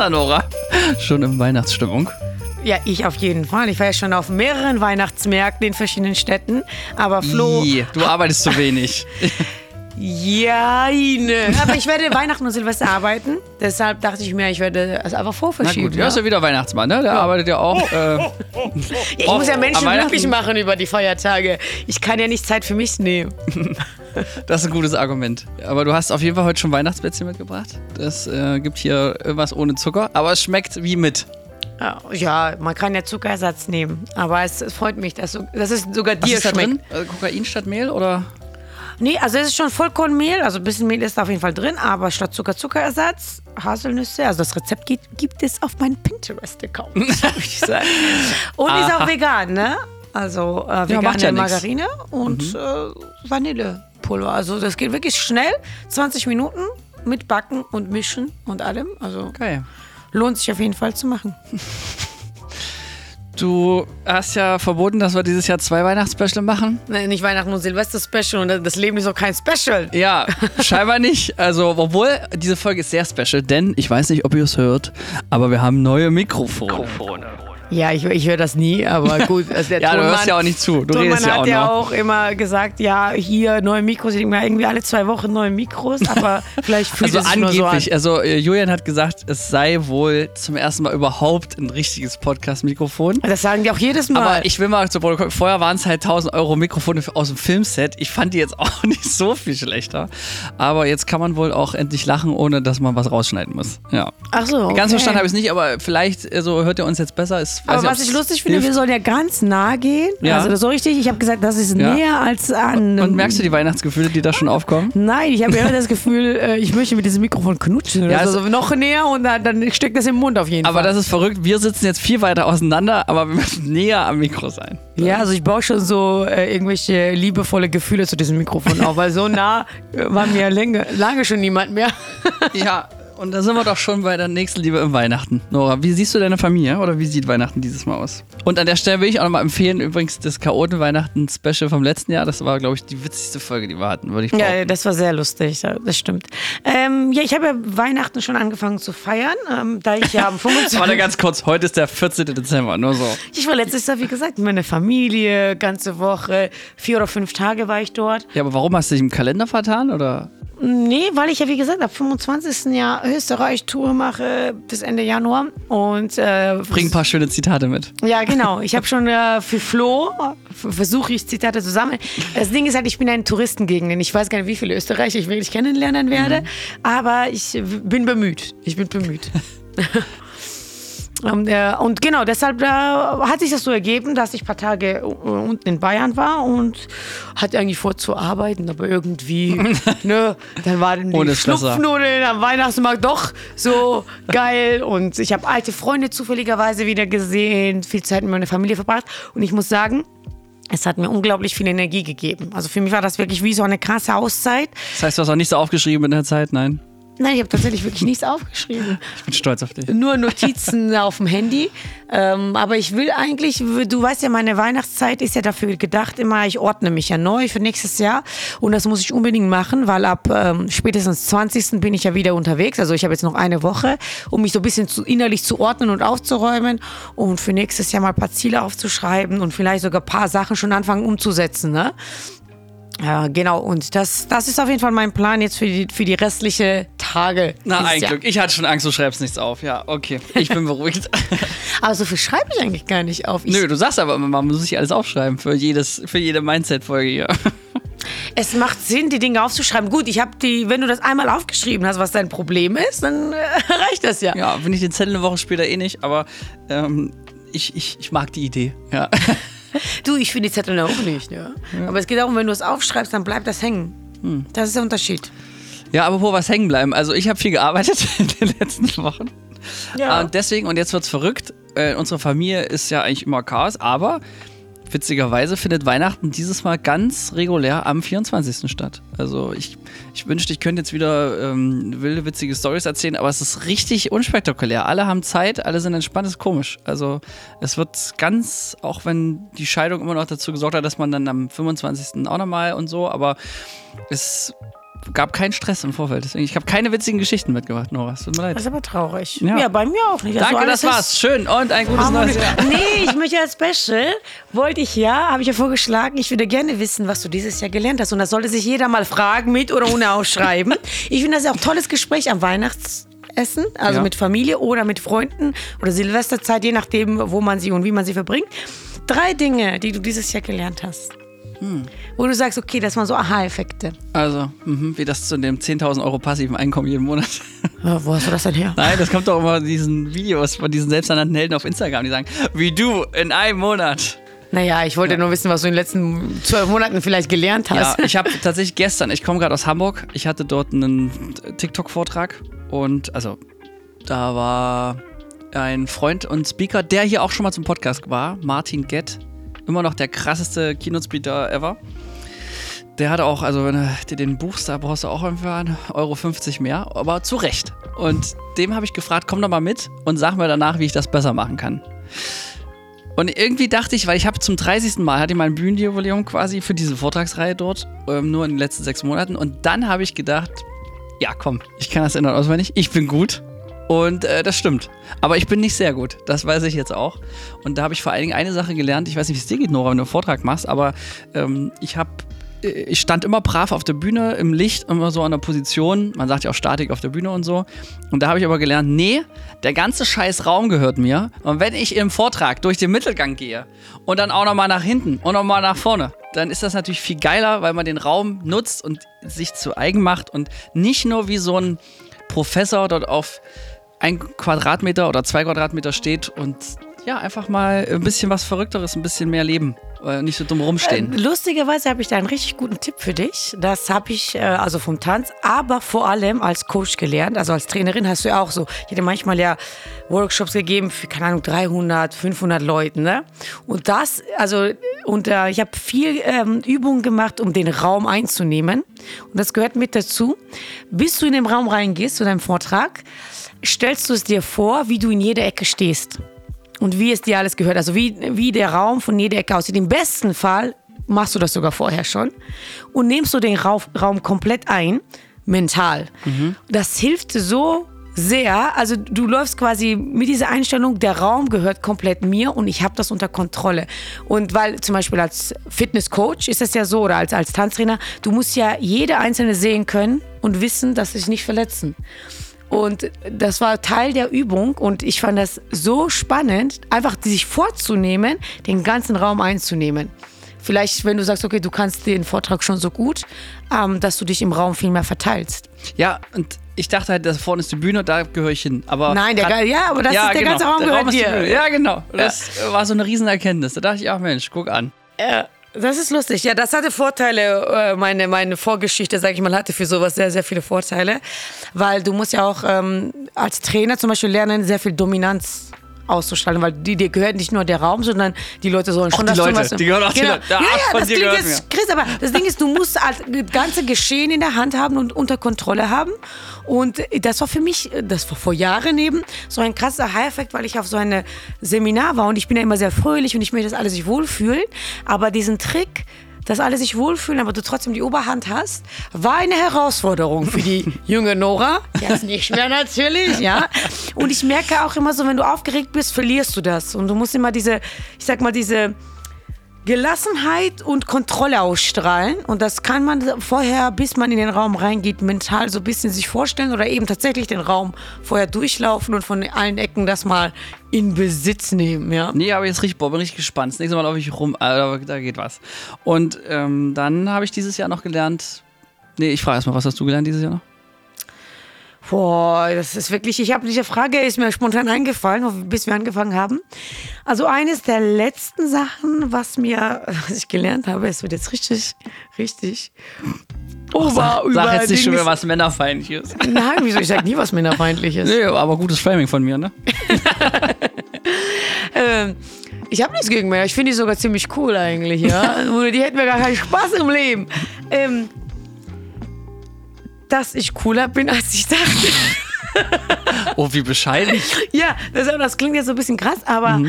Na, Nora, schon in Weihnachtsstimmung? Ja, ich auf jeden Fall. Ich war ja schon auf mehreren Weihnachtsmärkten in verschiedenen Städten. Aber Flo. Ih, du arbeitest zu wenig. Ja, ne. Aber ich werde Weihnachten und Silvester arbeiten. Deshalb dachte ich mir, ich werde es einfach Na vorverschieben. gut, ja, ist ja wieder Weihnachtsmann, ne? Der arbeitet ja auch. Äh, Ja, ich Oh, muss ja Menschen glücklich machen über die Feiertage. Ich kann ja nicht Zeit für mich nehmen. das ist ein gutes Argument. Aber du hast auf jeden Fall heute schon Weihnachtsplätzchen mitgebracht. Das äh, gibt hier irgendwas ohne Zucker, aber es schmeckt wie mit. Ja, man kann ja Zuckerersatz nehmen. Aber es, es freut mich, dass, dass es sogar Was dir ist da schmeckt. drin? Äh, Kokain statt Mehl oder? Nee, also es ist schon Vollkornmehl, also ein bisschen Mehl ist da auf jeden Fall drin, aber statt Zucker Zuckerersatz, Haselnüsse. Also das Rezept gibt, gibt es auf meinem Pinterest-Account, würde ich sagen. Und ist auch vegan, ne? Also äh, vegane macht ja nix. Mhm. Margarine und Vanillepulver. Also das geht wirklich schnell, 20 Minuten mit Backen und Mischen und allem. Also Geil. lohnt sich auf jeden Fall zu machen. Du hast ja verboten, dass wir dieses Jahr zwei Weihnachtsspecial machen. Nee, nicht Weihnachten und Silvester-Special und das Leben ist auch kein Special. Ja, scheinbar nicht. Also, obwohl diese Folge ist sehr special, denn ich weiß nicht, ob ihr es hört, aber wir haben neue Mikrofone. Ja, ich, ich höre das nie, aber gut. Also der Ja, du Tonmann- hörst ja auch nicht zu. Du Tonmann redest ja hat auch ja noch. auch immer gesagt, ja, hier neue Mikros. Ich denke mir, irgendwie alle zwei Wochen neue Mikros, aber vielleicht fühlt Also es sich nur so an. angeblich, also äh, Julian hat gesagt, es sei wohl zum ersten Mal überhaupt ein richtiges Podcast-Mikrofon. Das sagen die auch jedes Mal. Aber ich will mal zu Protokoll, vorher waren es halt 1000 Euro Mikrofone aus dem Filmset. Ich fand die jetzt auch nicht so viel schlechter. Aber jetzt kann man wohl auch endlich lachen, ohne dass man was rausschneiden muss. Ja. Ach so, okay. Ganz verstanden habe ich es nicht, aber vielleicht also, hört ihr uns jetzt besser. Ist, weiß Aber nicht, was ich lustig finde, hilft. wir sollen ja ganz nah gehen. Ja. Also so richtig. Ich habe gesagt, das ist Ja. näher als an. Und merkst du die Weihnachtsgefühle, die da schon aufkommen? Nein, ich habe immer das Gefühl, äh, ich möchte mit diesem Mikrofon knutschen. Ja, also noch näher und dann, dann steckt das im Mund auf jeden Aber Fall. das ist verrückt. Wir sitzen jetzt viel weiter auseinander, aber wir müssen näher am Mikro sein. Ja, also ich baue schon so äh, irgendwelche liebevolle Gefühle zu diesem Mikrofon auf, weil so nah äh, war mir lange, lange schon niemand mehr. Ja, und da sind wir doch schon bei der nächsten Liebe im Weihnachten. Nora, wie siehst du deine Familie oder wie sieht Weihnachten dieses Mal aus? Und an der Stelle will ich auch nochmal empfehlen, übrigens das Chaoten-Weihnachten-Special vom letzten Jahr. Das war, glaube ich, die witzigste Folge, die wir hatten, würde ich Ja, behaupten. das war sehr lustig, ja, das stimmt. Ähm, ja, ich habe ja Weihnachten schon angefangen zu feiern, ähm, da ich ja am 25. Warte ganz kurz, heute ist der 14. Dezember, nur so. ich war letztes Jahr, wie gesagt, mit meiner Familie, ganze Woche, vier oder fünf Tage war ich dort. Ja, aber warum hast du dich im Kalender vertan? Oder? Nee, weil ich ja, wie gesagt, ab 25. Jahr Österreich-Tour mache bis Ende Januar und äh, Bring ein paar schöne Zitate mit. Ja, genau. Ich habe schon äh, für Flo versuche ich Zitate zu sammeln. Das Ding ist halt, ich bin ein Touristengegend. Ich weiß gar nicht, wie viele Österreicher ich wirklich kennenlernen werde, aber ich bin bemüht. Ich bin bemüht. Und, äh, und genau, deshalb hat sich das so ergeben, dass ich ein paar Tage unten in Bayern war und hatte eigentlich vor zu arbeiten, aber irgendwie, ne, dann waren die. Schnupfnudeln am Weihnachtsmarkt doch so geil und ich habe alte Freunde zufälligerweise wieder gesehen, viel Zeit mit meiner Familie verbracht und ich muss sagen, es hat mir unglaublich viel Energie gegeben. Also für mich war das wirklich wie so eine krasse Auszeit. Das heißt, du hast auch nicht so aufgeschrieben in der Zeit? Nein. Nein, ich habe tatsächlich wirklich nichts aufgeschrieben. Ich bin stolz auf dich. Nur Notizen auf dem Handy. Ähm, aber ich will eigentlich, du weißt ja, meine Weihnachtszeit ist ja dafür gedacht, immer, ich ordne mich ja neu für nächstes Jahr. Und das muss ich unbedingt machen, weil ab ähm, spätestens 20. bin ich ja wieder unterwegs. Also ich habe jetzt noch eine Woche, um mich so ein bisschen zu, innerlich zu ordnen und aufzuräumen und für nächstes Jahr mal ein paar Ziele aufzuschreiben und vielleicht sogar ein paar Sachen schon anfangen umzusetzen. Ne? Ja, genau. Und das, das ist auf jeden Fall mein Plan jetzt für die, für die restliche Tage. Na, ein Jahr. Glück. Ich hatte schon Angst, du schreibst nichts auf. Ja, okay. Ich bin beruhigt. Aber so viel schreibe ich eigentlich gar nicht auf. Ich, Nö, du sagst aber immer, man muss sich alles aufschreiben für, jedes, für jede Mindset-Folge hier. Es macht Sinn, die Dinge aufzuschreiben. Gut, ich habe die, wenn du das einmal aufgeschrieben hast, was dein Problem ist, dann äh, reicht das ja. Ja, finde ich den Zettel eine Woche später eh nicht, aber ähm, ich, ich, ich mag die Idee. Ja. Du, ich finde die Zettel auch nicht. Ja. Aber es geht darum, wenn du es aufschreibst, dann bleibt das hängen. Hm. Das ist der Unterschied. Ja, aber wo was hängen bleiben? Also ich habe viel gearbeitet in den letzten Wochen. Ja. Und deswegen, und jetzt wird's verrückt, äh, unsere Familie ist ja eigentlich immer Chaos, aber witzigerweise findet Weihnachten dieses Mal ganz regulär am 24. statt. Also ich, ich wünschte, ich könnte jetzt wieder ähm, wilde, witzige Stories erzählen, aber es ist richtig unspektakulär. Alle haben Zeit, alle sind entspannt, ist komisch. Also es wird ganz, auch wenn die Scheidung immer noch dazu gesorgt hat, dass man dann am 25. auch nochmal und so, aber es gab keinen Stress im Vorfeld. Deswegen, ich habe keine witzigen Geschichten mitgebracht, Nora. Es tut mir leid. Das ist aber traurig. Ja. Ja, bei mir auch nicht. Also Danke, das war's. Schön und ein gutes Harmonisch. neues Jahr. Nee, ich möchte als Special, wollte ich ja, habe ich ja vorgeschlagen, ich würde gerne wissen, was du dieses Jahr gelernt hast. Und das sollte sich jeder mal fragen, mit oder ohne ausschreiben. Ich finde das ja auch ein tolles Gespräch am Weihnachtsessen, also Ja. mit Familie oder mit Freunden oder Silvesterzeit, je nachdem, wo man sie und wie man sie verbringt. Drei Dinge, die du dieses Jahr gelernt hast. Hm. Wo du sagst, okay, das waren so Aha-Effekte. Also, mhm, wie das zu dem 10.000 Euro passiven Einkommen jeden Monat. Ja, wo hast du das denn her? Nein, das kommt doch immer in diesen Videos von diesen selbsternannten Helden auf Instagram, die sagen, wie du in einem Monat. Naja, ich wollte nur wissen, was du in den letzten zwölf Monaten vielleicht gelernt hast. Ja, ich habe tatsächlich gestern, ich komme gerade aus Hamburg, ich hatte dort einen TikTok-Vortrag und also da war ein Freund und Speaker, der hier auch schon mal zum Podcast war, Martin Gett, immer noch der krasseste Keynote-Speaker ever. Der hatte auch, also wenn du dir den buchst, da brauchst du auch ungefähr 1,50 Euro mehr, aber zu Recht. Und dem habe ich gefragt, komm doch mal mit und sag mir danach, wie ich das besser machen kann. Und irgendwie dachte ich, weil ich habe zum 30. Mal, hatte ich mein Bühnenjubiläum quasi für diese Vortragsreihe dort, ähm, nur in den letzten sechs Monaten. Und dann habe ich gedacht, ja komm, ich kann das und auswendig, ich bin gut. Und äh, das stimmt. Aber ich bin nicht sehr gut. Das weiß ich jetzt auch. Und da habe ich vor allen Dingen eine Sache gelernt. Ich weiß nicht, wie es dir geht, Nora, wenn du einen Vortrag machst, aber ähm, ich habe ich stand immer brav auf der Bühne, im Licht, immer so an der Position. Man sagt ja auch Statik auf der Bühne und so. Und da habe ich aber gelernt, nee, der ganze scheiß Raum gehört mir. Und wenn ich im Vortrag durch den Mittelgang gehe und dann auch nochmal nach hinten und nochmal nach vorne, dann ist das natürlich viel geiler, weil man den Raum nutzt und sich zu eigen macht und nicht nur wie so ein Professor dort auf ein Quadratmeter oder zwei Quadratmeter steht und ja, einfach mal ein bisschen was Verrückteres, ein bisschen mehr Leben. Äh, nicht so dumm rumstehen. Lustigerweise habe ich da einen richtig guten Tipp für dich. Das habe ich äh, also vom Tanz, aber vor allem als Coach gelernt. Also als Trainerin hast du ja auch so. Ich hätte manchmal ja Workshops gegeben für, keine Ahnung, 300, 500 Leuten. Ne? Und das, also, und äh, ich habe viel ähm, Übungen gemacht, um den Raum einzunehmen. Und das gehört mit dazu. Bis du in den Raum reingehst zu deinem Vortrag, stellst du es dir vor, wie du in jeder Ecke stehst und wie es dir alles gehört. Also wie, wie der Raum von jeder Ecke aussieht. Im besten Fall machst du das sogar vorher schon und nimmst du den Raum, Raum komplett ein, mental. Das hilft so sehr. Also du läufst quasi mit dieser Einstellung, der Raum gehört komplett mir und ich habe das unter Kontrolle. Und weil zum Beispiel als Fitnesscoach ist das ja so oder als, als Tanztrainer, du musst ja jede einzelne sehen können und wissen, dass sie sich nicht verletzen. Und das war Teil der Übung und ich fand das so spannend, einfach sich vorzunehmen, den ganzen Raum einzunehmen. Vielleicht, wenn du sagst, okay, du kannst den Vortrag schon so gut, ähm, dass du dich im Raum viel mehr verteilst. Ja, und ich dachte halt, da vorne ist die Bühne, da gehöre ich hin. Aber Nein, der, grad- ja, aber das ist der ganze Raum gehört dir. Ja, genau. Das war so eine Riesenerkenntnis. Da dachte ich, ach Mensch, guck an. Ja, das ist lustig. Ja, das hatte Vorteile. äh, Meine, meine Vorgeschichte, sage ich mal, hatte für sowas sehr, sehr viele Vorteile. Weil du musst ja auch ähm, als Trainer zum Beispiel lernen, sehr viel Dominanz auszustrahlen, weil die, dir gehört nicht nur der Raum, sondern die Leute sollen schon die das tun, Leute, was die gehören auch die genau. Leute. Der Ja, ja, das klingt jetzt, Chris, aber das Ding ist, du musst halt das ganze Geschehen in der Hand haben und unter Kontrolle haben. Und das war für mich, das war vor Jahren eben, so ein krasser High-Effekt, weil ich auf so einem Seminar war und ich bin ja immer sehr fröhlich und ich möchte, dass alle sich wohlfühlen. Aber diesen Trick, dass alle sich wohlfühlen, aber du trotzdem die Oberhand hast, war eine Herausforderung für die junge Nora. Jetzt nicht mehr natürlich, ja. Und ich merke auch immer so, wenn du aufgeregt bist, verlierst du das. Und du musst immer diese, ich sag mal, diese Gelassenheit und Kontrolle ausstrahlen. Und das kann man vorher, bis man in den Raum reingeht, mental so ein bisschen sich vorstellen oder eben tatsächlich den Raum vorher durchlaufen und von allen Ecken das mal in Besitz nehmen, ja. Nee, aber jetzt richtig, boah, bin richtig gespannt. Das nächste Mal laufe ich rum, aber da geht was. Und ähm, dann habe ich dieses Jahr noch gelernt. Nee, ich frage erstmal, was hast du gelernt dieses Jahr noch? Boah, das ist wirklich, ich habe diese Frage, ist mir spontan eingefallen, bis wir angefangen haben. Also eines der letzten Sachen, was mir, was ich gelernt habe, es wird jetzt richtig, richtig over Sag über jetzt nicht schon wieder was Männerfeindliches. Nein, wieso? Ich sag nie was Männerfeindliches. Nee, aber gutes Framing von mir, ne? Ähm, ich habe nichts gegen Männer. Ich finde die sogar ziemlich cool eigentlich, ja. Die hätten mir gar keinen Spaß im Leben. Ähm, dass ich cooler bin, als ich dachte. Oh, wie bescheiden. ja, das, das klingt jetzt so ein bisschen krass, aber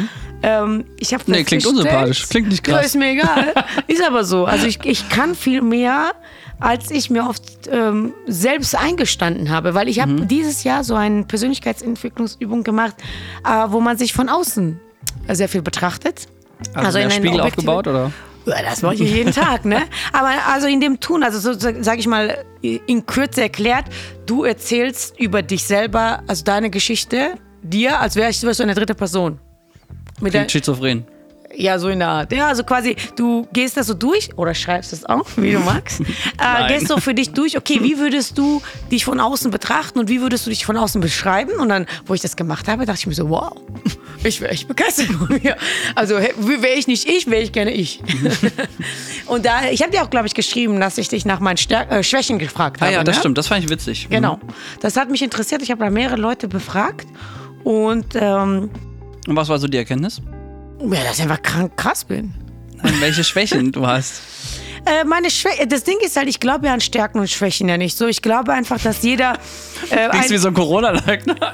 ähm, ich habe Mhm. Nee, klingt unsympathisch. Klingt nicht Ja, krass. ist mir egal. ist aber so. Also ich, ich kann viel mehr als ich mir oft ähm, selbst eingestanden habe, weil ich habe Mhm. dieses Jahr so eine Persönlichkeitsentwicklungsübung gemacht, äh, wo man sich von außen sehr viel betrachtet. Also, in der Spiegel aufgebaut, oder? Ja, das mache ich jeden Tag, ne? Aber also in dem Tun, also so sage ich mal in Kürze erklärt, du erzählst über dich selber, also deine Geschichte, dir, als wärst wärst du eine dritte Person. Mit Klingt schizophren. ja, so in der Art. Ja, also quasi, du gehst das so durch oder schreibst es auch, wie du magst. äh, gehst so für dich durch, okay, wie würdest du dich von außen betrachten und wie würdest du dich von außen beschreiben? Und dann, wo ich das gemacht habe, dachte ich mir so, wow, ich wäre echt begeistert von mir. Also wäre ich nicht ich, wäre ich gerne ich. und da, ich habe dir auch, glaube ich, geschrieben, dass ich dich nach meinen Stär äh, Schwächen gefragt Ah habe. ja, das ne? stimmt. Das fand ich witzig. Genau. Das hat mich interessiert. Ich habe da mehrere Leute befragt. Und ähm, Und was war so die Erkenntnis? ja, dass ich einfach krank krass bin. Nein, welche Schwächen du hast. Äh, meine Schwäche, das Ding ist halt, ich glaube ja an Stärken und Schwächen ja nicht so. Ich glaube einfach, dass jeder. Äh, wie ein, so ein Corona-Leugner.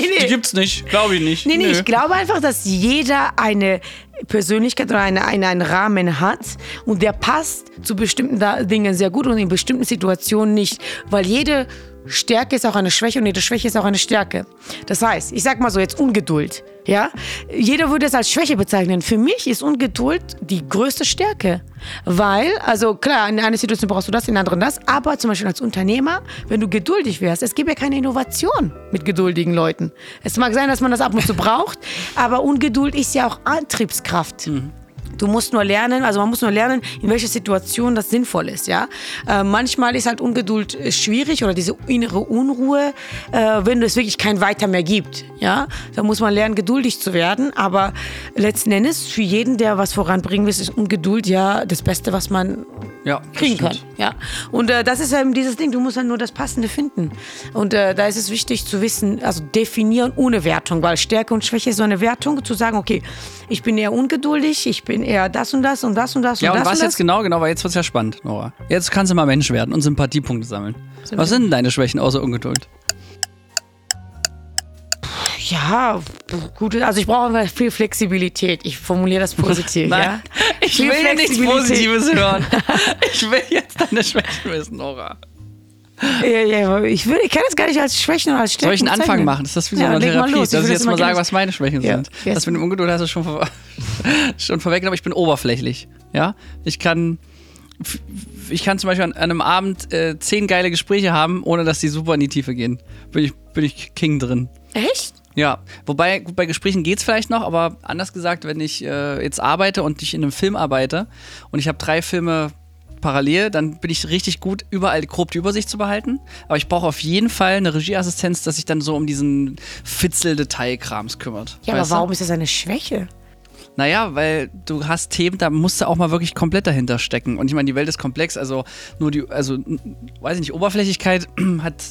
nee, Die nee. gibt's nicht. Glaube ich nicht. Nee, nee, Nö. ich glaube einfach, dass jeder eine Persönlichkeit oder eine, eine, einen Rahmen hat und der passt zu bestimmten Dingen sehr gut und in bestimmten Situationen nicht. Weil jede Stärke ist auch eine Schwäche und jede Schwäche ist auch eine Stärke. Das heißt, ich sag mal so jetzt Ungeduld. Ja? Jeder würde es als Schwäche bezeichnen. Für mich ist Ungeduld die größte Stärke. Weil, also klar, in einer Situation brauchst du das, in der anderen das, aber zum Beispiel als Unternehmer, wenn du geduldig wärst, es gibt ja keine Innovation mit geduldigen Leuten. Es mag sein, dass man das ab und zu braucht, aber Ungeduld ist ja auch Antriebskraft. Du musst nur lernen, also man muss nur lernen, in welcher Situation das sinnvoll ist, ja. Äh, manchmal ist halt Ungeduld äh, schwierig oder diese innere Unruhe, äh, wenn es wirklich kein Weiter mehr gibt, ja. Da muss man lernen, geduldig zu werden, aber letzten Endes für jeden, der was voranbringen will, ist Ungeduld ja das Beste, was man Ja, kriegen kann. stimmt. Ja. Und äh, das ist eben dieses Ding, du musst dann nur das Passende finden. Und äh, da ist es wichtig zu wissen, also definieren ohne Wertung, weil Stärke und Schwäche ist so eine Wertung, zu sagen, okay, ich bin eher ungeduldig, ich bin eher das und das und das und das Ja, und und das was und jetzt das. genau, genau, weil jetzt wird's ja spannend, Nora. Jetzt kannst du mal Mensch werden und Sympathiepunkte sammeln. Was sind denn deine Schwächen außer Ungeduld? Ja, gut, also ich brauche viel Flexibilität. Ich formuliere das positiv, ja. ich Viel will nichts. Positives hören. Ich will jetzt deine Schwächen wissen, Nora. Ja, ja, ich, will, ich kann das gar nicht als Schwächen oder als Stärken Soll ich einen Anfang bezeichnen. machen? Ist das wie so Ja, eine leg mal Therapie? los. Dass ich jetzt mal immer sage, gerne- was meine Schwächen Ja, sind. yes. Das mit dem Ungeduld hast du schon, ver schon vorweggenommen. Ich bin oberflächlich. Ja, ich kann, ich kann zum Beispiel an, an einem Abend äh, zehn geile Gespräche haben, ohne dass die super in die Tiefe gehen. Bin ich, bin ich King drin. Echt? Ja, wobei, gut, bei Gesprächen geht's vielleicht noch, aber anders gesagt, wenn ich äh, jetzt arbeite und ich in einem Film arbeite und ich habe drei Filme parallel, dann bin ich richtig gut, überall grob die Übersicht zu behalten. Aber ich brauche auf jeden Fall eine Regieassistenz, dass sich dann so um diesen Fitzel-Detailkrams kümmert. Ja, aber warum ist das eine Schwäche? Du? Naja, weil du hast Themen, da musst du auch mal wirklich komplett dahinter stecken. Und ich meine, die Welt ist komplex, also nur die, also, weiß ich nicht, Oberflächlichkeit hat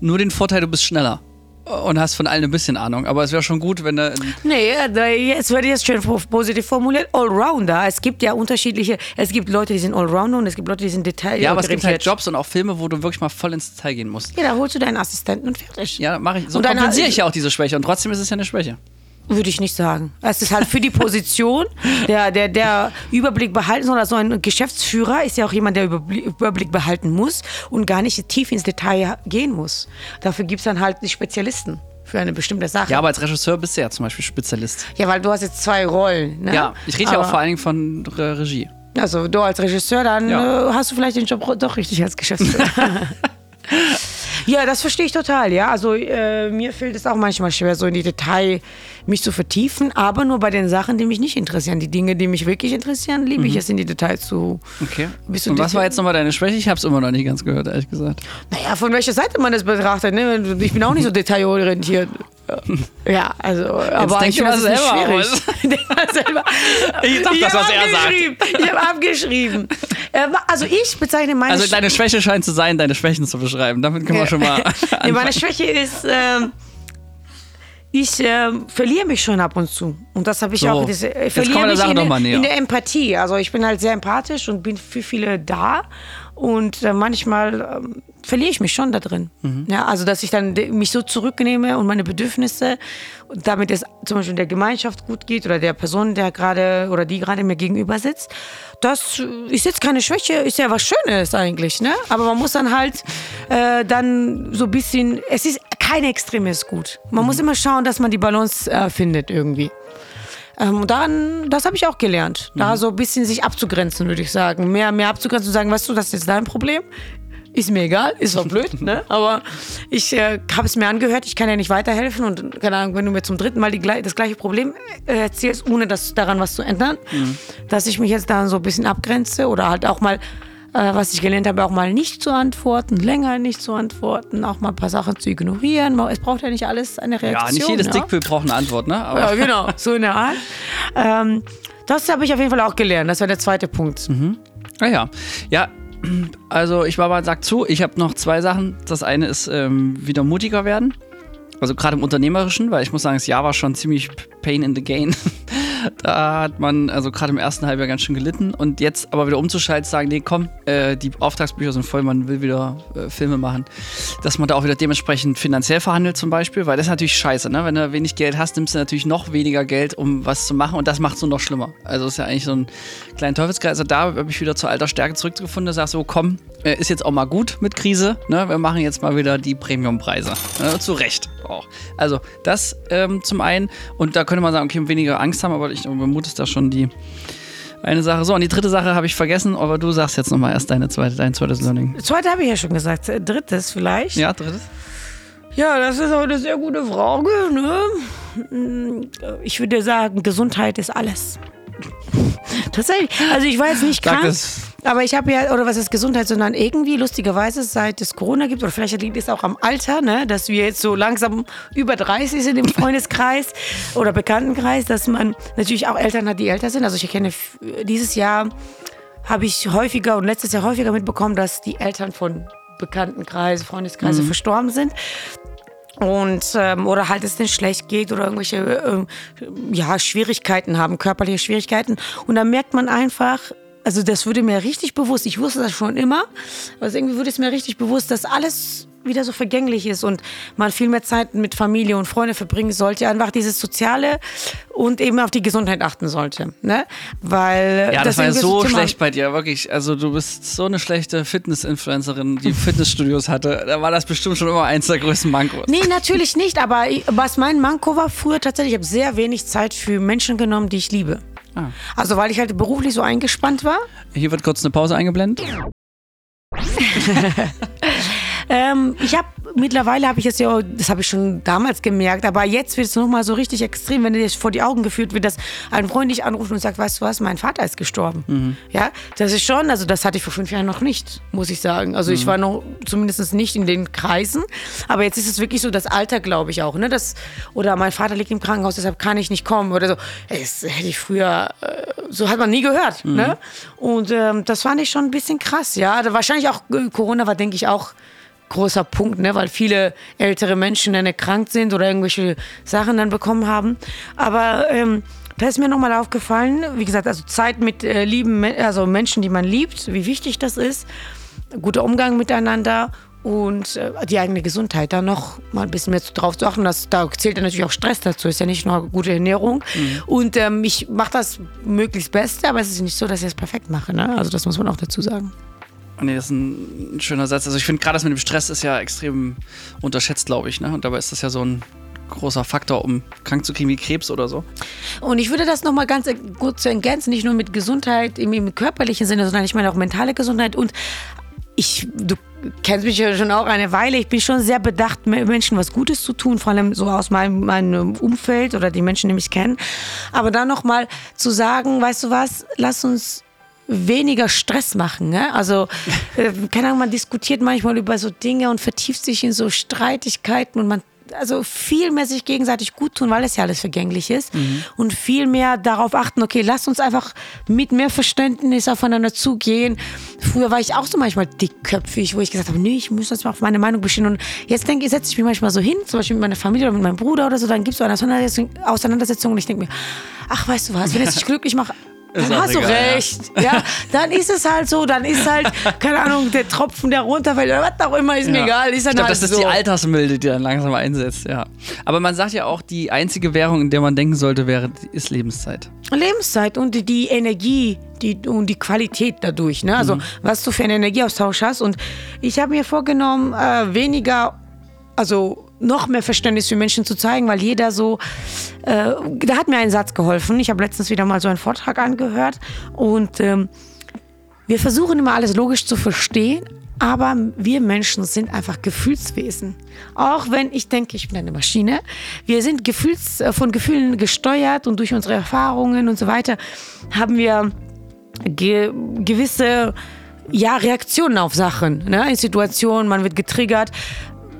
nur den Vorteil, du bist schneller. Und hast von allen ein bisschen Ahnung. Aber es wäre schon gut, wenn du Nee, da- es wird jetzt schön po- positiv formuliert. Allrounder. Es gibt ja unterschiedliche, es gibt Leute, die sind Allrounder und es gibt Leute, die sind Detail. Ja, aber es gibt halt Jobs und auch Filme, wo du wirklich mal voll ins Detail gehen musst. Ja, da holst du deinen Assistenten und fertig. Ja, mache ich. So Und dann- kompensiere ich ja auch diese Schwäche und trotzdem ist es ja eine Schwäche. Würde ich nicht sagen. Es ist halt für die Position, der, der, der Überblick behalten soll. Also ein Geschäftsführer ist ja auch jemand, der Überbli- Überblick behalten muss und gar nicht tief ins Detail gehen muss. Dafür gibt es dann halt die Spezialisten für eine bestimmte Sache. Ja, aber als Regisseur bist du ja zum Beispiel Spezialist. Ja, weil du hast jetzt zwei Rollen. Ne? Ja, ich rede ja auch vor allen Dingen von Re Regie. Also du als Regisseur, dann Ja. äh, hast du vielleicht den Job doch richtig als Geschäftsführer. ja, das verstehe ich total, ja. Also äh, mir fällt es auch manchmal schwer, so in die Detail mich zu vertiefen, aber nur bei den Sachen, die mich nicht interessieren. Die Dinge, die mich wirklich interessieren, liebe ich es in die Details zu. Okay. Bist du und was war jetzt nochmal deine Schwäche? Ich habe es immer noch nicht ganz gehört, ehrlich gesagt. Naja, von welcher Seite man das betrachtet, ne? Ich bin auch nicht so detailorientiert. Ja, also, aber denk ich finde, das ist selber schwierig. Selber. Ich sag das, hab was er sagt. abgeschrieben. Ich habe abgeschrieben. Äh, Also ich bezeichne meine Also deine Schwäche scheint zu sein, deine Schwächen zu beschreiben. Damit können wir schon mal nee, meine. Schwäche ist, ähm, ich ähm, verliere mich schon ab und zu. Und das habe ich So, auch. Diese, ich jetzt verliere mich in, mal der- näher. in der Empathie. Also ich bin halt sehr empathisch und bin für viele da. Und äh, manchmal ähm, verliere ich mich schon da drin. Ja, also, dass ich dann mich so zurücknehme und meine Bedürfnisse, damit es zum Beispiel der Gemeinschaft gut geht oder der Person, der gerade oder die gerade mir gegenüber sitzt. Das ist jetzt keine Schwäche, ist ja was Schönes eigentlich, ne? Aber man muss dann halt äh, dann so ein bisschen, es ist kein Extremes gut. Man muss immer schauen, dass man die Balance äh, findet irgendwie. Ähm, und daran, das habe ich auch gelernt. Da so ein bisschen sich abzugrenzen, würde ich sagen. Mehr, mehr abzugrenzen und sagen, weißt du, das ist jetzt dein Problem. Ist mir egal, ist zwar blöd, ne? Aber ich äh, habe es mir angehört, ich kann ja nicht weiterhelfen und keine Ahnung, wenn du mir zum dritten Mal die, das gleiche Problem äh, erzählst, ohne das, daran was zu ändern, dass ich mich jetzt dann so ein bisschen abgrenze oder halt auch mal, äh, was ich gelernt habe, auch mal nicht zu antworten, länger nicht zu antworten, auch mal ein paar Sachen zu ignorieren. Es braucht ja nicht alles eine Reaktion. Ja, nicht jedes ja? Dickbild braucht eine Antwort, ne? Aber Ja, genau, so in der Art. Ähm, das habe ich auf jeden Fall auch gelernt. Das war der zweite Punkt. Ah ja. Ja, also ich war mal sagt zu, ich habe noch zwei Sachen. Das eine ist ähm, wieder mutiger werden. Also gerade im Unternehmerischen, weil ich muss sagen, das Jahr war schon ziemlich pain in the gain. da hat man also gerade im ersten Halbjahr ganz schön gelitten. Und jetzt aber wieder umzuschalten, sagen, nee, komm, äh, die Auftragsbücher sind voll, man will wieder äh, Filme machen. Dass man da auch wieder dementsprechend finanziell verhandelt zum Beispiel, weil das ist natürlich scheiße, ne? Wenn du wenig Geld hast, nimmst du natürlich noch weniger Geld, um was zu machen und das macht es nur noch schlimmer. Also ist ja eigentlich so ein kleiner Teufelskreis. Also da habe ich wieder zur alter Stärke zurückgefunden. Da sagst du, komm, äh, ist jetzt auch mal gut mit Krise. Ne? Wir machen jetzt mal wieder die Premiumpreise. Ne? Zu Recht auch. Also das ähm, zum einen. Und da könnte man sagen, okay, weniger Angst haben, aber ich vermute, ist da schon die eine Sache. So, und die dritte Sache habe ich vergessen, aber du sagst jetzt nochmal erst deine zweite, dein zweites Learning. Zweite habe ich ja schon gesagt. Äh, Drittes vielleicht. Ja, drittes? Ja, das ist auch eine sehr gute Frage. Ne? Mm, Ich würde sagen, Gesundheit ist alles. Tatsächlich. Also ich war jetzt nicht Sag krank. das. Aber ich habe ja, oder was ist Gesundheit, sondern irgendwie lustigerweise, seit es Corona gibt, oder vielleicht liegt es auch am Alter, ne, dass wir jetzt so langsam über 30 sind im Freundeskreis oder Bekanntenkreis, dass man natürlich auch Eltern hat, die älter sind. Also ich erkenne f- dieses Jahr habe ich häufiger und letztes Jahr häufiger mitbekommen, dass die Eltern von Bekanntenkreise, Freundeskreise verstorben sind. Und ähm, oder halt es denen schlecht geht oder irgendwelche ähm, ja Schwierigkeiten haben, körperliche Schwierigkeiten. Und dann merkt man einfach, also das wurde mir richtig bewusst. Ich wusste das schon immer, aber irgendwie wurde es mir richtig bewusst, dass alles wieder so vergänglich ist und man viel mehr Zeit mit Familie und Freunde verbringen sollte, einfach dieses Soziale und eben auf die Gesundheit achten sollte, ne? Weil Ja, das war ja so schlecht bei dir, wirklich. Also du bist so eine schlechte Fitness-Influencerin, die Fitnessstudios hatte. Da war das bestimmt schon immer eins der größten Mankos. Nee, natürlich nicht, aber was mein Manko war früher tatsächlich, ich habe sehr wenig Zeit für Menschen genommen, die ich liebe. Ah. Also weil ich halt beruflich so eingespannt war. Hier wird kurz eine Pause eingeblendet. Ähm, ich habe mittlerweile habe ich es ja, das habe ich schon damals gemerkt, aber jetzt wird es nochmal so richtig extrem, wenn dir das vor die Augen geführt wird, dass ein Freund dich anruft und sagt, weißt du was, mein Vater ist gestorben. Ja, das ist schon, also das hatte ich vor fünf Jahren noch nicht, muss ich sagen. Also ich war noch zumindest nicht in den Kreisen, aber jetzt ist es wirklich so das Alter, glaube ich auch, ne? Das, oder mein Vater liegt im Krankenhaus, deshalb kann ich nicht kommen oder so. Ey, Das hätte ich früher, äh, so hat man nie gehört, ne? Und ähm, das fand ich schon ein bisschen krass, ja. Also wahrscheinlich auch äh, Corona war, denke ich, auch großer Punkt, ne? weil viele ältere Menschen dann erkrankt sind oder irgendwelche Sachen dann bekommen haben. Aber ähm, da ist mir nochmal aufgefallen, wie gesagt, also Zeit mit äh, lieben, also Menschen, die man liebt, wie wichtig das ist, guter Umgang miteinander und äh, die eigene Gesundheit da noch mal ein bisschen mehr drauf zu achten. Das, da zählt ja natürlich auch Stress dazu, ist ja nicht nur gute Ernährung. Und ähm, ich mache das möglichst Beste, aber es ist nicht so, dass ich es perfekt mache. Ne? Also das muss man auch dazu sagen. Nee, das ist ein, schöner Satz. Also ich finde gerade das mit dem Stress ist ja extrem unterschätzt, glaube ich. Ne? Und dabei ist das ja so ein großer Faktor, um krank zu kriegen wie Krebs oder so. Und ich würde das nochmal ganz gut zu ergänzen, nicht nur mit Gesundheit im, im körperlichen Sinne, sondern ich meine auch mentale Gesundheit. Und ich, du kennst mich ja schon auch eine Weile, ich bin schon sehr bedacht, me- Menschen was Gutes zu tun, vor allem so aus meinem, meinem Umfeld oder die Menschen, die mich kennen. Aber dann nochmal zu sagen, weißt du was, lass uns weniger Stress machen. Ne? Also, äh, keine Ahnung, man diskutiert manchmal über so Dinge und vertieft sich in so Streitigkeiten und man also viel mehr sich gegenseitig gut tun, weil es ja alles vergänglich ist und viel mehr darauf achten, okay, lass uns einfach mit mehr Verständnis aufeinander zugehen. Früher war ich auch so manchmal dickköpfig, wo ich gesagt habe, nee, ich muss jetzt mal auf meine Meinung bestehen und jetzt denke ich, setze ich mich manchmal so hin, zum Beispiel mit meiner Familie oder mit meinem Bruder oder so, dann gibt es so eine Auseinandersetzung, Auseinandersetzung und ich denke mir, ach, weißt du was, wenn es dich glücklich macht, dann hast egal, du recht. Ja. ja. dann ist es halt so, dann ist halt, keine Ahnung, der Tropfen, der runterfällt oder was auch immer, ist ja. mir egal. Ist ich glaube, halt das ist so. die Altersmilde, die dann langsam einsetzt, ja. Aber man sagt ja auch, die einzige Währung, in der man denken sollte, wäre, ist Lebenszeit. Lebenszeit und die Energie die, und die Qualität dadurch. Ne? Also, mhm. was du für einen Energieaustausch hast. Und ich habe mir vorgenommen, äh, weniger, also noch mehr Verständnis für Menschen zu zeigen, weil jeder so, äh, da hat mir ein Satz geholfen. Ich habe letztens wieder mal so einen Vortrag angehört und ähm, wir versuchen immer alles logisch zu verstehen, aber wir Menschen sind einfach Gefühlswesen. Auch wenn ich denke, ich bin eine Maschine. Wir sind Gefühls, äh, von Gefühlen gesteuert und durch unsere Erfahrungen und so weiter haben wir ge gewisse ja, Reaktionen auf Sachen, ne? in Situationen, man wird getriggert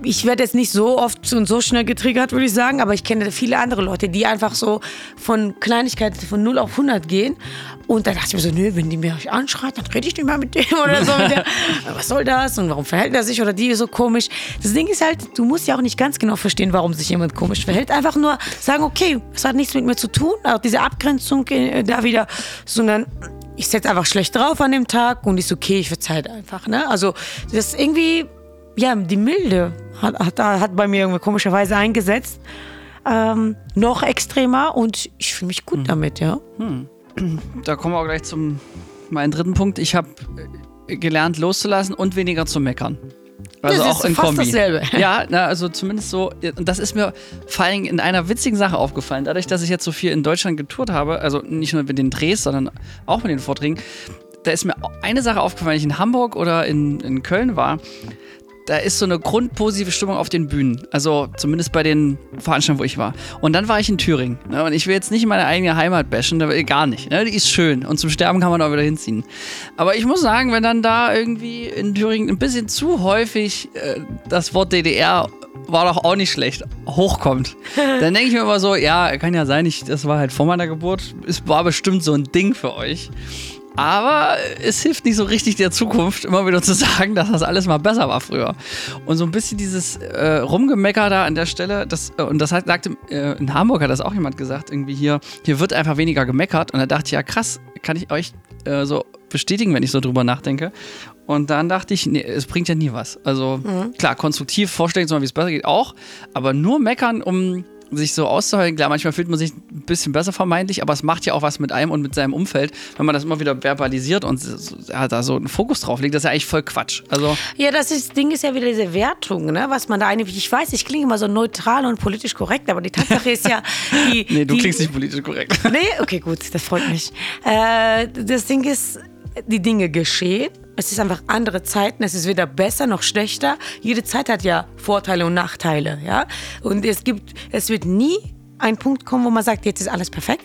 ich werde jetzt nicht so oft und so schnell getriggert, würde ich sagen, aber ich kenne viele andere Leute, die einfach so von Kleinigkeiten von 0 auf 100 gehen. Und da dachte ich mir so, nö, wenn die mich anschreit, dann rede ich nicht mehr mit dem oder so. Der, was soll das und warum verhält er sich oder die so komisch? Das Ding ist halt, du musst ja auch nicht ganz genau verstehen, warum sich jemand komisch verhält. Einfach nur sagen, okay, es hat nichts mit mir zu tun, auch diese Abgrenzung äh, da wieder, sondern ich setze einfach schlecht drauf an dem Tag und ist okay, ich verzeihe einfach. Ne? Also das ist irgendwie ja, die Milde hat, hat, hat bei mir irgendwie komischerweise eingesetzt. Ähm, noch extremer und ich fühle mich gut hm. damit, ja. Hm. Da kommen wir auch gleich zum meinen dritten Punkt. Ich habe äh, gelernt loszulassen und weniger zu meckern. Also das auch in fast Kombi. dasselbe. Ja, na, also zumindest so. Und das ist mir vor allem in einer witzigen Sache aufgefallen. Dadurch, dass ich jetzt so viel in Deutschland getourt habe, also nicht nur mit den Drehs, sondern auch mit den Vorträgen, da ist mir eine Sache aufgefallen, wenn ich in Hamburg oder in, in Köln war da ist so eine grundpositive Stimmung auf den Bühnen. Also zumindest bei den Veranstaltungen, wo ich war. Und dann war ich in Thüringen. Ne? Und ich will jetzt nicht meine eigene Heimat bashen, gar nicht. Ne? Die ist schön. Und zum Sterben kann man auch wieder hinziehen. Aber ich muss sagen, wenn dann da irgendwie in Thüringen ein bisschen zu häufig äh, das Wort DDR war doch auch nicht schlecht, hochkommt. Dann denke ich mir immer so, ja, kann ja sein, ich, das war halt vor meiner Geburt, es war bestimmt so ein Ding für euch. Aber es hilft nicht so richtig der Zukunft, immer wieder zu sagen, dass das alles mal besser war früher. Und so ein bisschen dieses äh, Rumgemecker da an der Stelle, das, äh, und das hat, sagte, äh, in Hamburg hat das auch jemand gesagt, irgendwie hier, hier wird einfach weniger gemeckert. Und da dachte ich, ja krass, kann ich euch äh, so bestätigen, wenn ich so drüber nachdenke. Und dann dachte ich, nee, es bringt ja nie was. Also mhm. klar, konstruktiv vorstellen, wie es besser geht, auch. Aber nur meckern, um sich so auszuhalten. Klar, manchmal fühlt man sich ein bisschen besser vermeintlich, aber es macht ja auch was mit einem und mit seinem Umfeld, wenn man das immer wieder verbalisiert und ja, da so einen Fokus drauf legt. Das ist ja eigentlich voll Quatsch. Also ja, das ist, Ding ist ja wieder diese Wertung, ne? was man da eigentlich. Ich weiß, ich klinge immer so neutral und politisch korrekt, aber die Tatsache ist ja. Die, nee, du die, klingst nicht politisch korrekt. Nee, okay, gut, das freut mich. Äh, das Ding ist, die Dinge geschehen es ist einfach andere Zeiten, es ist weder besser noch schlechter. Jede Zeit hat ja Vorteile und Nachteile, ja. Und es gibt, es wird nie ein Punkt kommen, wo man sagt, jetzt ist alles perfekt.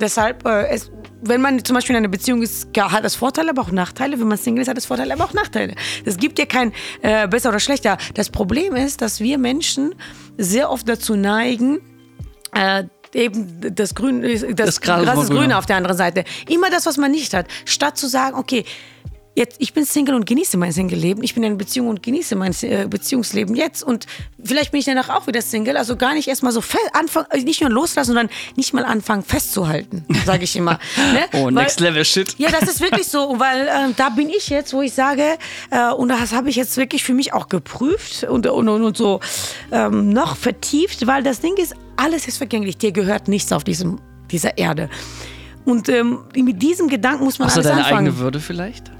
Deshalb, äh, es, wenn man zum Beispiel in einer Beziehung ist, hat das Vorteile, aber auch Nachteile. Wenn man Single ist, hat das Vorteile, aber auch Nachteile. Es gibt ja kein äh, besser oder schlechter. Das Problem ist, dass wir Menschen sehr oft dazu neigen, äh, eben das Grün, das, das Gras, Gras ist grün auf der anderen Seite. Immer das, was man nicht hat. Statt zu sagen, okay, jetzt, ich bin Single und genieße mein Single-Leben. Ich bin in einer Beziehung und genieße mein äh, Beziehungsleben jetzt. Und vielleicht bin ich danach auch wieder Single. Also gar nicht erstmal so anfangen, äh, nicht nur loslassen, sondern nicht mal anfangen festzuhalten, sage ich immer. ne? Oh, weil, next level shit. Ja, das ist wirklich so, weil äh, da bin ich jetzt, wo ich sage, äh, und das habe ich jetzt wirklich für mich auch geprüft und, und, und, so ähm, noch vertieft, weil das Ding ist, alles ist vergänglich. Dir gehört nichts auf diesem, dieser Erde. Und ähm, mit diesem Gedanken muss man Hast alles deine anfangen. eigene Würde vielleicht?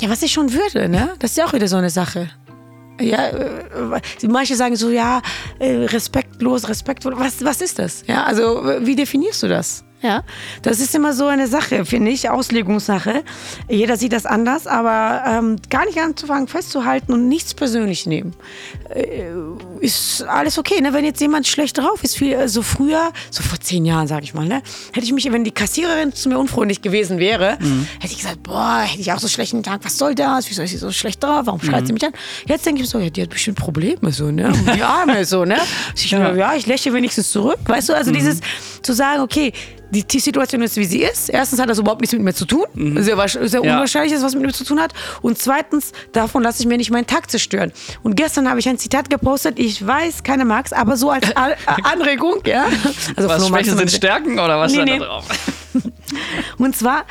Ja, was ich schon würde, ne? Das ist ja auch wieder so eine Sache. Ja, äh, manche sagen so, ja, äh, respektlos, respektvoll. Was, was ist das? Ja, also wie definierst du das? Ja, das ist immer so eine Sache, finde ich, Auslegungssache. Jeder sieht das anders, aber ähm, gar nicht anzufangen festzuhalten und nichts persönlich nehmen. Äh, ist alles okay, ne? Wenn jetzt jemand schlecht drauf ist, viel, so früher, so vor zehn Jahren, sage ich mal, ne? Hätte ich mich, wenn die Kassiererin zu mir unfreundlich gewesen wäre, mhm. hätte ich gesagt, boah, hätte ich auch so einen schlechten Tag, was soll das? Wieso ist sie so schlecht drauf? Warum schreit mhm. sie mich an? Jetzt denke ich so, ja, die hat bestimmt Probleme, so, ne? Und die Arme, so, ne? Ich, ja. ja, ich lächle wenigstens zurück, weißt du? Also mhm. dieses, zu sagen, okay, die, die Situation ist, wie sie ist. Erstens hat das überhaupt nichts mit mir zu tun. Mhm. Sehr, sehr ja. unwahrscheinlich, dass was mit mir zu tun hat. Und zweitens, davon lasse ich mir nicht meinen Tag zerstören. Und gestern habe ich ein Zitat gepostet. Ich weiß, keiner mag es, aber so als Anregung, ja. Also was Schwächen sind Stärken oder was nee, nee. da drauf? Und zwar,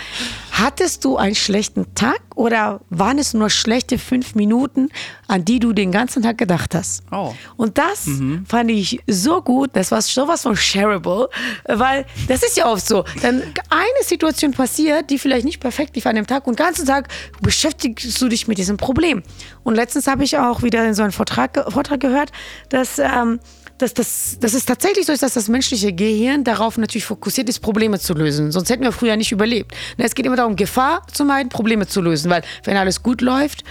hattest du einen schlechten Tag oder waren es nur schlechte fünf Minuten, an die du den ganzen Tag gedacht hast? Oh. Und das fand ich so gut, das war sowas von shareable, weil das ist ja oft so. Dann eine Situation passiert, die vielleicht nicht perfekt lief an dem Tag und den ganzen Tag beschäftigst du dich mit diesem Problem. Und letztens habe ich auch wieder in so einem Vortrag, Vortrag gehört, dass ähm, dass, das, dass es tatsächlich so ist, dass das menschliche Gehirn darauf natürlich fokussiert ist, Probleme zu lösen. Sonst hätten wir früher nicht überlebt. Ne, Es geht immer darum, Gefahr zu meiden, Probleme zu lösen. Weil wenn alles gut läuft,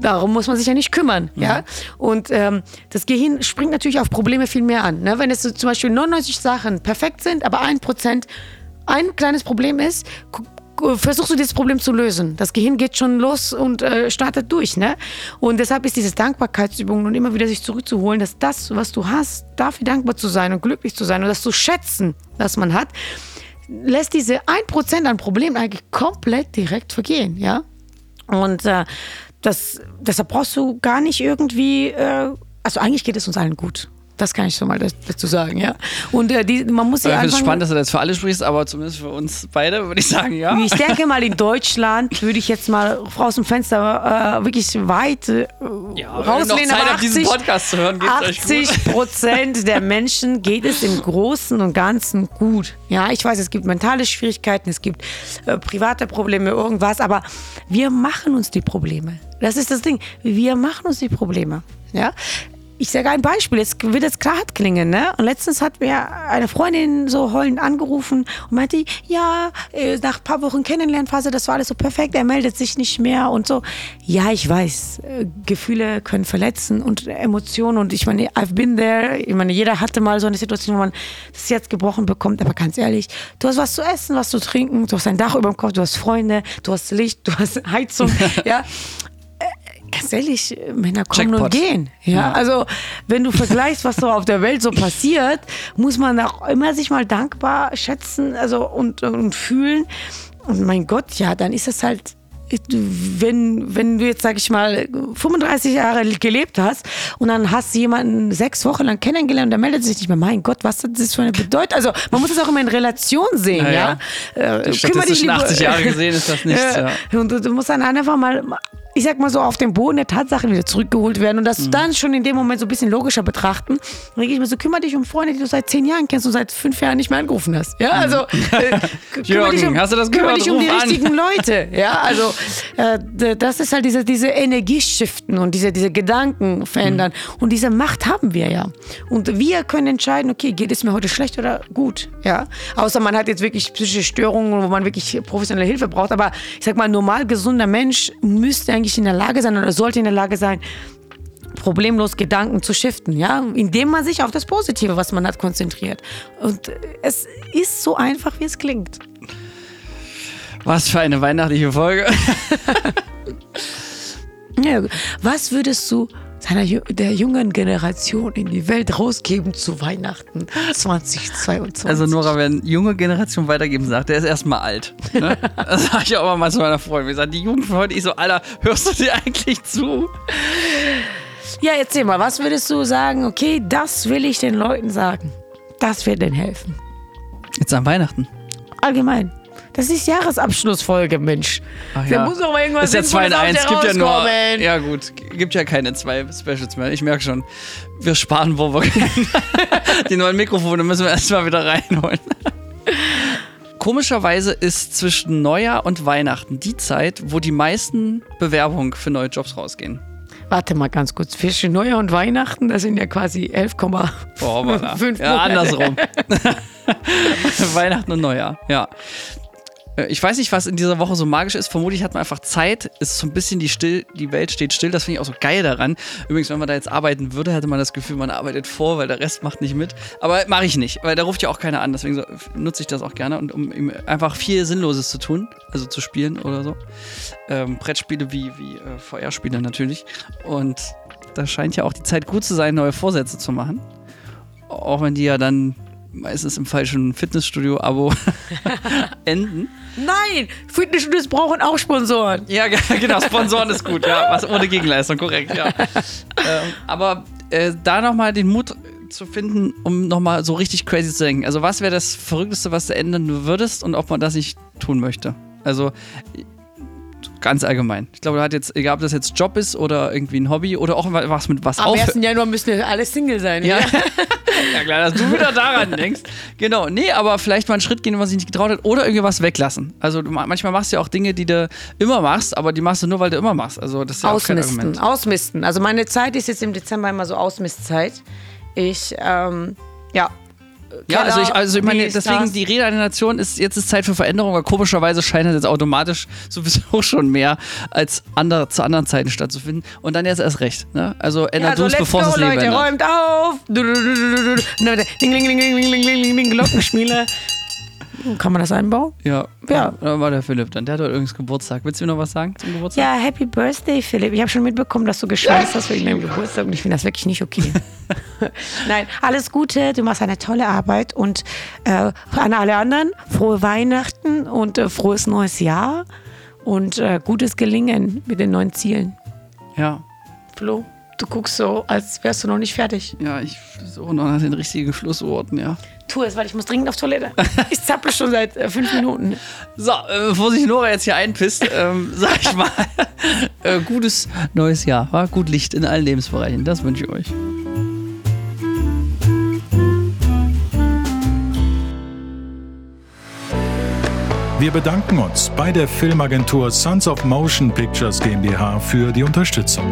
darum muss man sich ja nicht kümmern. Ja? Und ähm, das Gehirn springt natürlich auf Probleme viel mehr an. Ne? Wenn es so zum Beispiel 99 Sachen perfekt sind, aber ein Prozent ein kleines Problem ist, versuchst du dieses Problem zu lösen. Das Gehirn geht schon los und äh, startet durch. Ne? Und deshalb ist diese Dankbarkeitsübung und immer wieder sich zurückzuholen, dass das, was du hast, dafür dankbar zu sein und glücklich zu sein und das zu schätzen, was man hat, lässt diese 1% an Problemen eigentlich komplett direkt vergehen. Ja? Und äh, das, deshalb brauchst du gar nicht irgendwie, äh, also eigentlich geht es uns allen gut. Das kann ich schon mal dazu sagen, ja. Und äh, die, man muss Ich ja finde es spannend, dass du das für alle sprichst, aber zumindest für uns beide würde ich sagen, ja. Ich denke mal, in Deutschland würde ich jetzt mal aus dem Fenster äh, wirklich weit äh, Ja, wenn ihr noch rauslehnen. Zeit aber habt, diesen Podcast zu hören, geht's euch gut. 80 Prozent der Menschen geht es im Großen und Ganzen gut. Ja, ich weiß, es gibt mentale Schwierigkeiten, es gibt äh, private Probleme, irgendwas, aber wir machen uns die Probleme. Das ist das Ding. Wir machen uns die Probleme. Ja. Ich sage ein Beispiel, es wird jetzt klar klingen, ne? Und letztens hat mir eine Freundin so heulend angerufen und meinte, ja, äh, nach ein paar Wochen Kennenlernphase, das war alles so perfekt, er meldet sich nicht mehr und so. Ja, ich weiß, äh, Gefühle können verletzen und Emotionen und ich meine, I've been there. Ich meine, jeder hatte mal so eine Situation, wo man das jetzt gebrochen bekommt, aber ganz ehrlich, du hast was zu essen, was zu trinken, du hast ein Dach über dem Kopf, du hast Freunde, du hast Licht, du hast Heizung, ja ganz ehrlich, Männer kommen Jackpot. und gehen. Ja? Ja. Also, wenn du vergleichst, was so auf der Welt so passiert, muss man auch immer sich mal dankbar schätzen also, und, und fühlen. Und mein Gott, ja, dann ist es halt. Wenn, wenn du jetzt, sag ich mal, 35 Jahre gelebt hast und dann hast du jemanden sechs Wochen lang kennengelernt und der meldet sich nicht mehr, mein Gott, was hat das für eine Bedeutung? Also man muss es auch immer in Relation sehen, Naja. ja. Äh, Die kümmere dich lieber- 80 Jahre gesehen ist das nichts, ja. und du, du musst dann einfach mal, ich sag mal so, auf den Boden der Tatsachen wieder zurückgeholt werden und das Mhm. dann schon in dem Moment so ein bisschen logischer betrachten. Dann denke ich mir so, kümmere dich um Freunde, die du seit zehn Jahren kennst und seit fünf Jahren nicht mehr angerufen hast. Ja, also äh, kümmere Mhm. Dich um, hast du das kümmere gehört? dich um die an. richtigen Leute. Ja, also äh, das ist halt diese, diese Energieschiften und diese, diese Gedanken verändern. Mhm. Und diese Macht haben wir ja. Und wir können entscheiden, okay, geht es mir heute schlecht oder gut. Ja, außer man hat jetzt wirklich psychische Störungen, wo man wirklich professionelle Hilfe braucht. Aber ich sag mal, ein normal gesunder Mensch müsste eigentlich in der Lage sein oder sollte in der Lage sein, problemlos Gedanken zu shiften, ja, indem man sich auf das Positive, was man hat, konzentriert. Und äh, es ist so einfach, wie es klingt. Was für eine weihnachtliche Folge. Ja, was würdest du seiner, der jungen Generation in die Welt rausgeben zu Weihnachten 2022? Also Nora, wenn junge Generation weitergeben sagt, der ist erstmal alt. Ne? Das sage ich auch mal zu meiner Freundin. Wir sagen, die Jugend von heute, ich so, Alter, hörst du dir eigentlich zu? ja, erzähl mal, was würdest du sagen? Okay, das will ich den Leuten sagen. Das wird denen helfen. Jetzt an Weihnachten. Allgemein. Das ist Jahresabschlussfolge, Mensch. Ach Da muss doch mal irgendwas ist ja 2 in Sinnvolles 1, aus gibt ja nur. Ja, gut, gibt ja keine zwei Specials mehr. Ich merke schon, wir sparen, wo wir können. Die neuen Mikrofone müssen wir erstmal wieder reinholen. Komischerweise ist zwischen Neujahr und Weihnachten die Zeit, wo die meisten Bewerbungen für neue Jobs rausgehen. Warte mal ganz kurz. Zwischen Neujahr und Weihnachten, das sind ja quasi 11,5 Boah, aber Fünf ja, andersrum. Weihnachten und Neujahr, ja. Äh, Ich weiß nicht, was in dieser Woche so magisch ist. Vermutlich hat man einfach Zeit. Ist so ein bisschen die still, die Welt steht still. Das finde ich auch so geil daran. Übrigens, wenn man da jetzt arbeiten würde, hätte man das Gefühl, man arbeitet vor, weil der Rest macht nicht mit. Aber mache ich nicht, weil da ruft ja auch keiner an. Deswegen so, nutze ich das auch gerne und um einfach viel Sinnloses zu tun, also zu spielen oder so. Ähm, Brettspiele wie, wie äh, VR-Spiele natürlich. Und da scheint ja auch die Zeit gut zu sein, neue Vorsätze zu machen. Auch wenn die ja dann meistens im falschen Fitnessstudio-Abo enden. Nein, Fitnessstudios brauchen auch Sponsoren. Ja, ge- genau, Sponsoren ist gut, ja. Was ohne Gegenleistung, korrekt, ja. ähm, aber äh, da nochmal den Mut zu finden, um nochmal so richtig crazy zu denken. Also, was wäre das Verrückteste, was du ändern würdest und ob man das nicht tun möchte? Also, ganz allgemein. Ich glaube, da hat jetzt, egal ob das jetzt Job ist oder irgendwie ein Hobby oder auch was mit was Am auf. 1. Januar müssen wir alle Single sein. Ja. Ja. klar, dass du wieder daran denkst. Genau, nee, aber vielleicht mal einen Schritt gehen, wenn man sich nicht getraut hat oder irgendwas weglassen. Also, du, manchmal machst du ja auch Dinge, die du immer machst, aber die machst du nur, weil du immer machst. Also, das ist ja auch kein Ausmisten, Argument. ausmisten. Also meine Zeit ist jetzt im Dezember immer so Ausmistzeit. Ich, ähm, ja. Ja, also ich, also ich meine, deswegen die Rede der Nation ist, jetzt ist Zeit für Veränderung, aber komischerweise scheint das jetzt automatisch sowieso schon mehr als andere, zu anderen Zeiten stattzufinden. Und dann jetzt erst recht. Ne? Also ändert Ja, du so es, let's bevor go, es Leben Leute, ändert. räumt auf. Du, Kann man das einbauen? Ja, Ja. Da war der Philipp dann. Der hat heute übrigens Geburtstag. Willst du mir noch was sagen zum Geburtstag? Ja, Happy Birthday, Philipp. Ich habe schon mitbekommen, dass du geschweißt hast wegen deinem Geburtstag und ich finde das wirklich nicht okay. Nein, alles Gute, du machst eine tolle Arbeit und äh, an alle anderen frohe Weihnachten und äh, frohes neues Jahr und äh, gutes Gelingen mit den neuen Zielen. Ja. Flo, du guckst so, als wärst du noch nicht fertig. Ja, ich suche noch nach den richtigen Schlussworten, ja. Tu es, weil ich muss dringend auf Toilette. Ich zappel schon seit äh, fünf Minuten. So, äh, bevor sich Nora jetzt hier einpisst, ähm, sag ich mal, äh, gutes neues Jahr. War gut Licht in allen Lebensbereichen. Das wünsche ich euch. Wir bedanken uns bei der Filmagentur Sons of Motion Pictures GmbH für die Unterstützung.